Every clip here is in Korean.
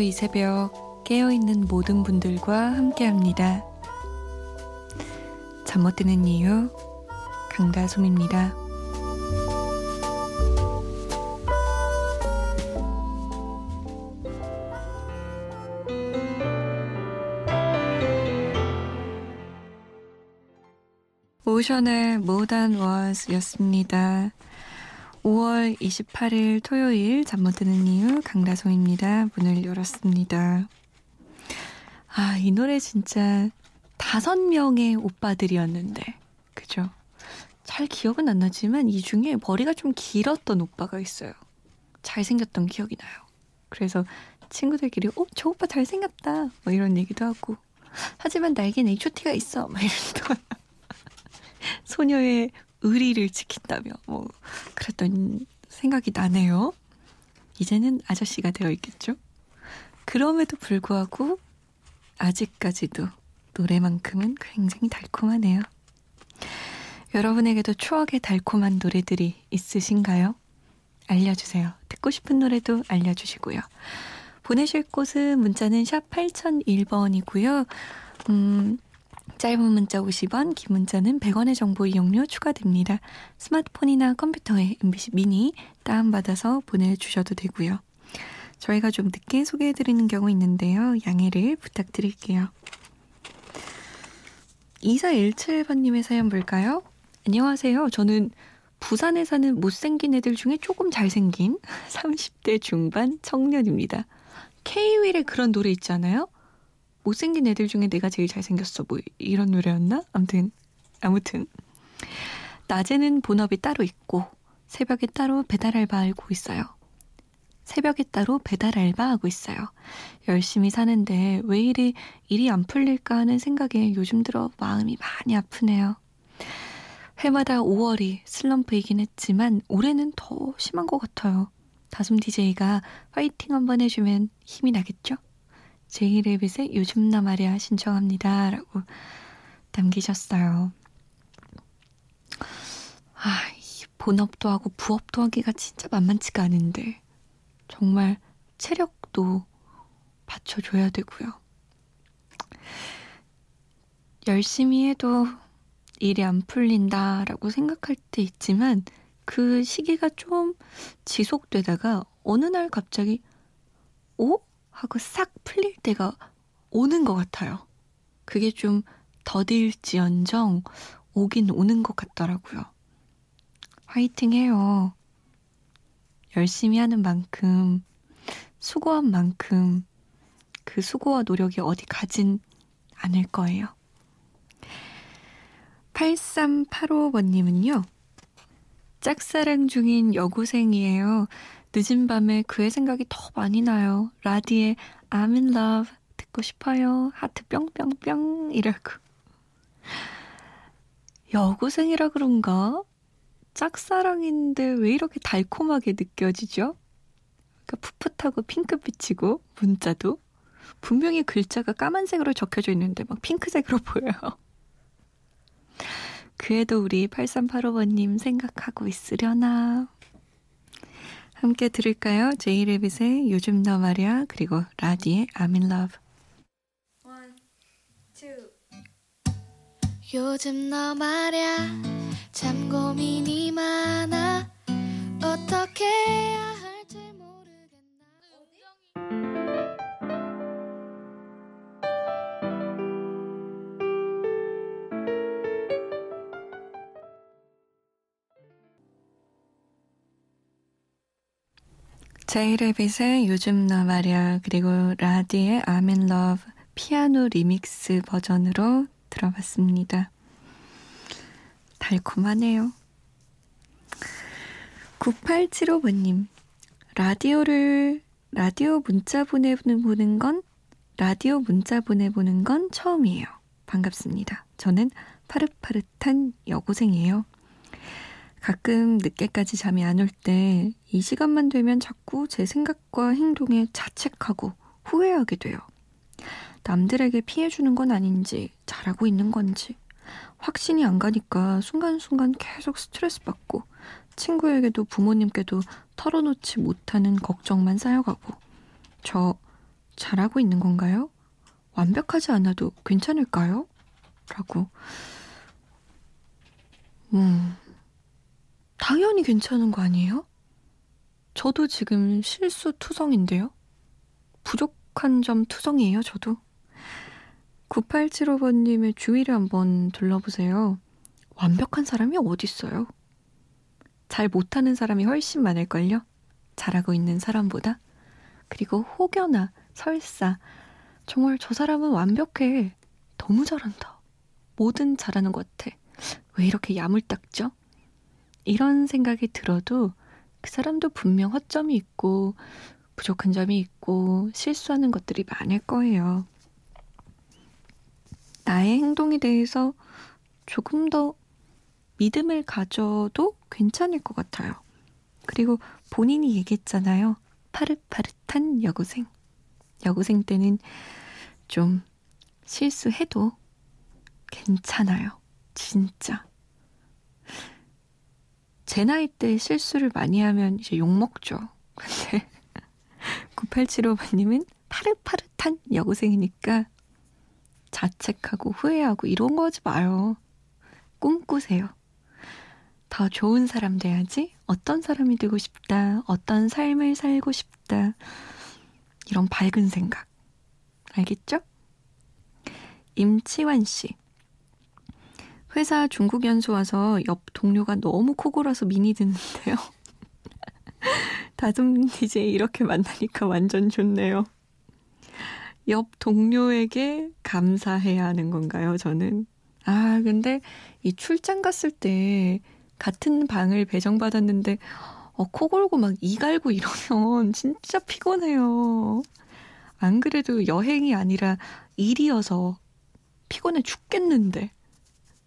이 새벽 깨어있는 모든 분들과 함께 합니다. 잠 못 드는 이유, 강다솜입니다. 오션의 모던 워스였습니다. 5월 28일 토요일 잠 못 드는 이유 강다솜입니다. 문을 열었습니다. 아, 이 노래 진짜 다섯 명의 오빠들이었는데, 그죠? 잘 기억은 안 나지만 이 중에 머리가 좀 길었던 오빠가 있어요. 잘생겼던 기억이 나요. 그래서 친구들끼리, 어, 저 오빠 잘생겼다. 뭐 이런 얘기도 하고. 하지만 나에겐 H.O.T가 있어. 막 이러던. 소녀의 의리를 지킨다며 뭐 그랬던 생각이 나네요. 이제는 아저씨가 되어 있겠죠? 그럼에도 불구하고 아직까지도 노래만큼은 굉장히 달콤하네요. 여러분에게도 추억의 달콤한 노래들이 있으신가요? 알려주세요. 듣고 싶은 노래도 알려주시고요. 보내실 곳은 문자는 샵 8001번이고요. 음, 짧은 문자 50원, 긴 문자는 100원의 정보 이용료 추가됩니다. 스마트폰이나 컴퓨터에 MBC 미니 다운받아서 보내주셔도 되고요. 저희가 좀 늦게 소개해드리는 경우 있는데요. 양해를 부탁드릴게요. 2417번님의 사연 볼까요? 안녕하세요. 저는 부산에 사는 못생긴 애들 중에 조금 잘생긴 30대 중반 청년입니다. K-윌의 그런 노래 있잖아요. 못생긴 애들 중에 내가 제일 잘생겼어. 뭐 이런 노래였나? 아무튼 아무튼 낮에는 본업이 따로 있고 새벽에 따로 배달 알바하고 있어요. 새벽에 따로 배달 알바하고 있어요. 열심히 사는데 왜 이리 일이 안 풀릴까 하는 생각에 요즘 들어 마음이 많이 아프네요. 해마다 5월이 슬럼프이긴 했지만 올해는 더 심한 것 같아요. 다솜 DJ가 파이팅 한번 해주면 힘이 나겠죠? 제이레빗의 요즘 나 말이야 신청합니다. 라고 남기셨어요. 아, 본업도 하고 부업도 하기가 진짜 만만치가 않은데 정말 체력도 받쳐줘야 되고요. 열심히 해도 일이 안 풀린다라고 생각할 때 있지만 그 시기가 좀 지속되다가 어느 날 갑자기 오? 어? 하고 싹 풀릴 때가 오는 것 같아요. 그게 좀 더딜지언정 오긴 오는 것 같더라고요. 화이팅 해요. 열심히 하는 만큼, 수고한 만큼 그 수고와 노력이 어디 가진 않을 거예요. 8385번님은요, 짝사랑 중인 여고생이에요. 늦은 밤에 그의 생각이 더 많이 나요. 라디의 I'm in love 듣고 싶어요. 하트 뿅뿅뿅 이러고. 여고생이라 그런가? 짝사랑인데 왜 이렇게 달콤하게 느껴지죠? 그러니까 풋풋하고 핑크빛이고 문자도 분명히 글자가 까만색으로 적혀져 있는데 막 핑크색으로 보여요. 그래도 우리 8385번님 생각하고 있으려나? 함께 들을까요? 제이레빗의 요즘 너 말이야 그리고 라디의 I'm in love. 요즘 너 말야 참 고민이 많아 어떻게 해야 제이레빗의 요즘 나 말야 그리고 라디의 I'm in love 피아노 리믹스 버전으로 들어봤습니다. 달콤하네요. 9875번님 라디오를 라디오 문자 보내보는 건 라디오 문자 보내보는 건 처음이에요. 반갑습니다. 저는 파릇파릇한 여고생이에요. 가끔 늦게까지 잠이 안 올 때 이 시간만 되면 자꾸 제 생각과 행동에 자책하고 후회하게 돼요. 남들에게 피해주는 건 아닌지 잘하고 있는 건지 확신이 안 가니까 순간순간 계속 스트레스 받고 친구에게도 부모님께도 털어놓지 못하는 걱정만 쌓여가고 저 잘하고 있는 건가요? 완벽하지 않아도 괜찮을까요? 라고. 음, 당연히 괜찮은 거 아니에요? 저도 지금 실수 투성인데요. 부족한 점 투성이에요, 저도. 9875번님의 주위를 한번 둘러보세요. 완벽한 사람이 어딨어요? 잘 못하는 사람이 훨씬 많을걸요? 잘하고 있는 사람보다? 그리고 혹여나, 설사, 정말 저 사람은 완벽해. 너무 잘한다. 뭐든 잘하는 것 같아. 왜 이렇게 야물딱죠? 이런 생각이 들어도 그 사람도 분명 허점이 있고 부족한 점이 있고 실수하는 것들이 많을 거예요. 나의 행동에 대해서 조금 더 믿음을 가져도 괜찮을 것 같아요. 그리고 본인이 얘기했잖아요. 파릇파릇한 여고생. 여고생 때는 좀 실수해도 괜찮아요. 진짜. 제 나이 때 실수를 많이 하면 이제 욕먹죠. 근데 9875번님은 파릇파릇한 여고생이니까 자책하고 후회하고 이런 거 하지 마요. 꿈꾸세요. 더 좋은 사람 돼야지. 어떤 사람이 되고 싶다. 어떤 삶을 살고 싶다. 이런 밝은 생각. 알겠죠? 임치환 씨. 회사 중국 연수 와서 옆 동료가 너무 코골아서 미니 듣는데요. 다솜 DJ 이렇게 만나니까 완전 좋네요. 옆 동료에게 감사해야 하는 건가요, 저는? 아, 근데 이 출장 갔을 때 같은 방을 배정받았는데, 어, 코 골고 막 이 갈고 이러면 진짜 피곤해요. 안 그래도 여행이 아니라 일이어서 피곤해 죽겠는데.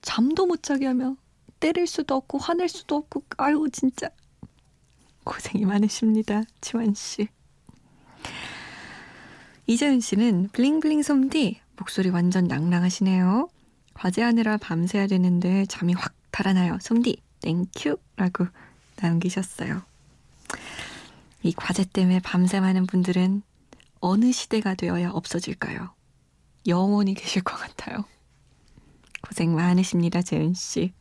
잠도 못 자게 하며 때릴 수도 없고 화낼 수도 없고 아유 진짜 고생이 많으십니다. 지환 씨. 이재은 씨는 bling bling 솜디 목소리 완전 낭랑하시네요. 과제하느라 밤새야 되는데 잠이 확 달아나요. 솜디 thank you 라고 남기셨어요. 이 과제 때문에 밤샘하는 분들은 어느 시대가 되어야 없어질까요? 영원히 계실 것 같아요. 고생 많으십니다, 재은 씨.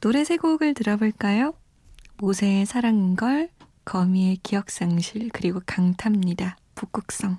노래 세 곡을 들어볼까요? 모세의 사랑걸, 거미의 기억상실, 그리고 강타입니다. 북극성.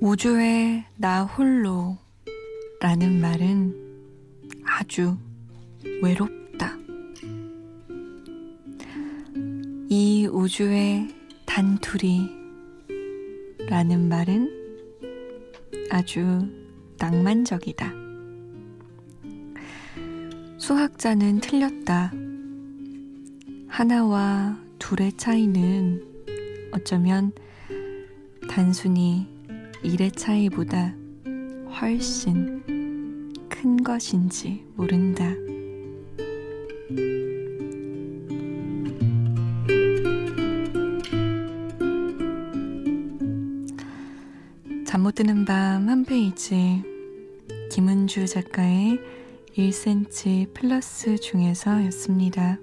우주의 나 홀로 라는 말은 아주 외롭다. 이 우주의 단둘이 라는 말은 아주 낭만적이다. 수학자는 틀렸다. 하나와 둘의 차이는 어쩌면 단순히 일의 차이보다 훨씬 큰 것인지 모른다. 잠 못 드는 밤 한 페이지 김은주 작가의 1cm 플러스 중에서였습니다.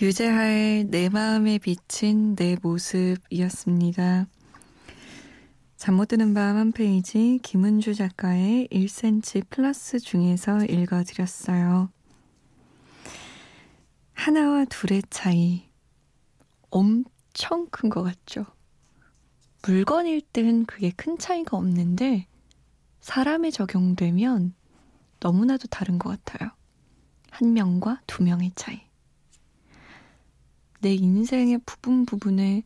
유재하의 내 마음에 비친 내 모습이었습니다. 잠 못 드는 밤 한 페이지 김은주 작가의 1cm 플러스 중에서 읽어드렸어요. 하나와 둘의 차이 엄청 큰 것 같죠? 물건일 땐 그게 큰 차이가 없는데 사람에 적용되면 너무나도 다른 것 같아요. 한 명과 두 명의 차이. 내 인생의 부분 부분에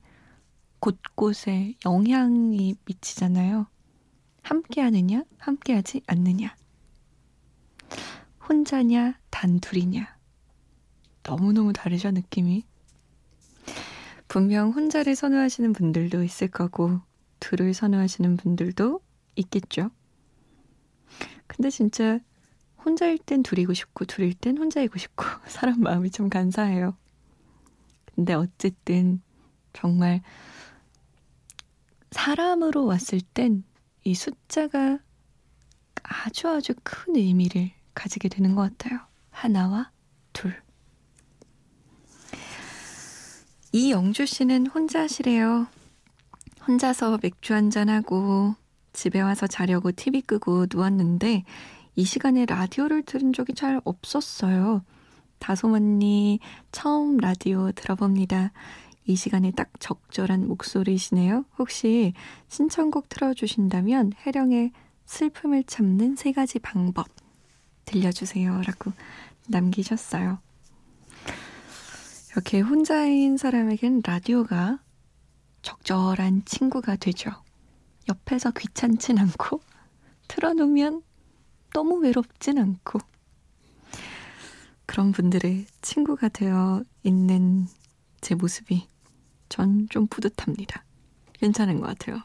곳곳에 영향이 미치잖아요. 함께 하느냐, 함께 하지 않느냐. 혼자냐, 단둘이냐. 너무너무 다르죠, 느낌이. 분명 혼자를 선호하시는 분들도 있을 거고, 둘을 선호하시는 분들도 있겠죠. 근데 진짜 혼자일 땐 둘이고 싶고, 둘일 땐 혼자이고 싶고, 사람 마음이 좀 간사해요. 근데 어쨌든 정말 사람으로 왔을 땐 이 숫자가 아주 아주 큰 의미를 가지게 되는 것 같아요. 하나와 둘. 이영주 씨는 혼자 시래요. 혼자서 맥주 한잔하고 집에 와서 자려고 TV 끄고 누웠는데 이 시간에 라디오를 들은 적이 잘 없었어요. 다솜 언니 처음 라디오 들어봅니다. 이 시간에 딱 적절한 목소리시네요. 혹시 신청곡 틀어주신다면 해령의 슬픔을 참는 세 가지 방법 들려주세요. 라고 남기셨어요. 이렇게 혼자인 사람에겐 라디오가 적절한 친구가 되죠. 옆에서 귀찮진 않고 틀어놓으면 너무 외롭진 않고 그런 분들의 친구가 되어 있는 제 모습이 전 좀 뿌듯합니다. 괜찮은 것 같아요.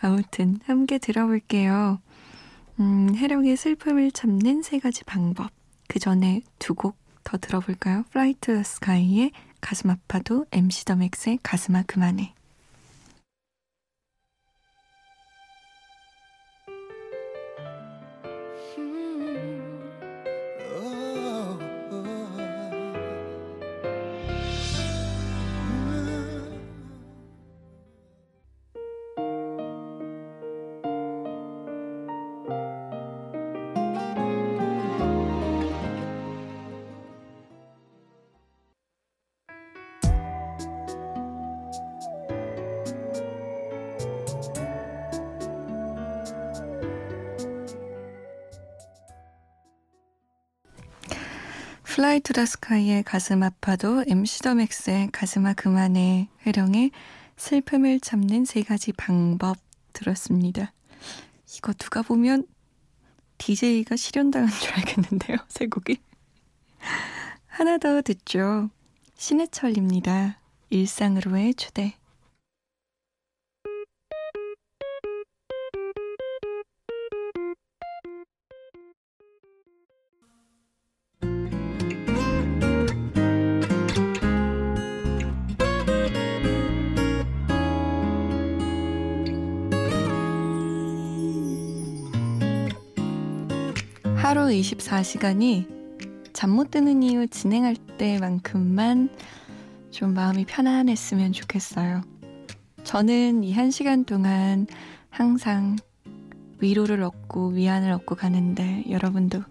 아무튼 함께 들어볼게요. 음, 해령의 슬픔을 참는 세 가지 방법. 그 전에 두 곡 더 들어볼까요? To the Sky의 가슴 아파도 MC 더 맥스의 가슴아 그만해. 플라이 투 더 스카이의 가슴 아파도 MC 더 맥스의 가슴아 그만해 혜령의 슬픔을 참는 세 가지 방법 들었습니다. 이거 누가 보면 DJ가 실연당한 줄 알겠는데요, 세 곡이. 하나 더 듣죠. 신해철입니다. 일상으로의 초대. 하루 24시간이 잠 못 드는 이유 진행할 때만큼만 좀 마음이 편안했으면 좋겠어요. 저는 이 한 시간 동안 항상 위로를 얻고 위안을 얻고 가는데 여러분도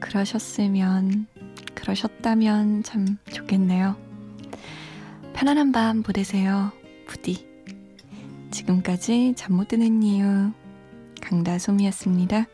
그러셨으면, 그러셨다면 참 좋겠네요. 편안한 밤 보내세요. 부디. 지금까지 잠 못 드는 이유 강다솜이었습니다.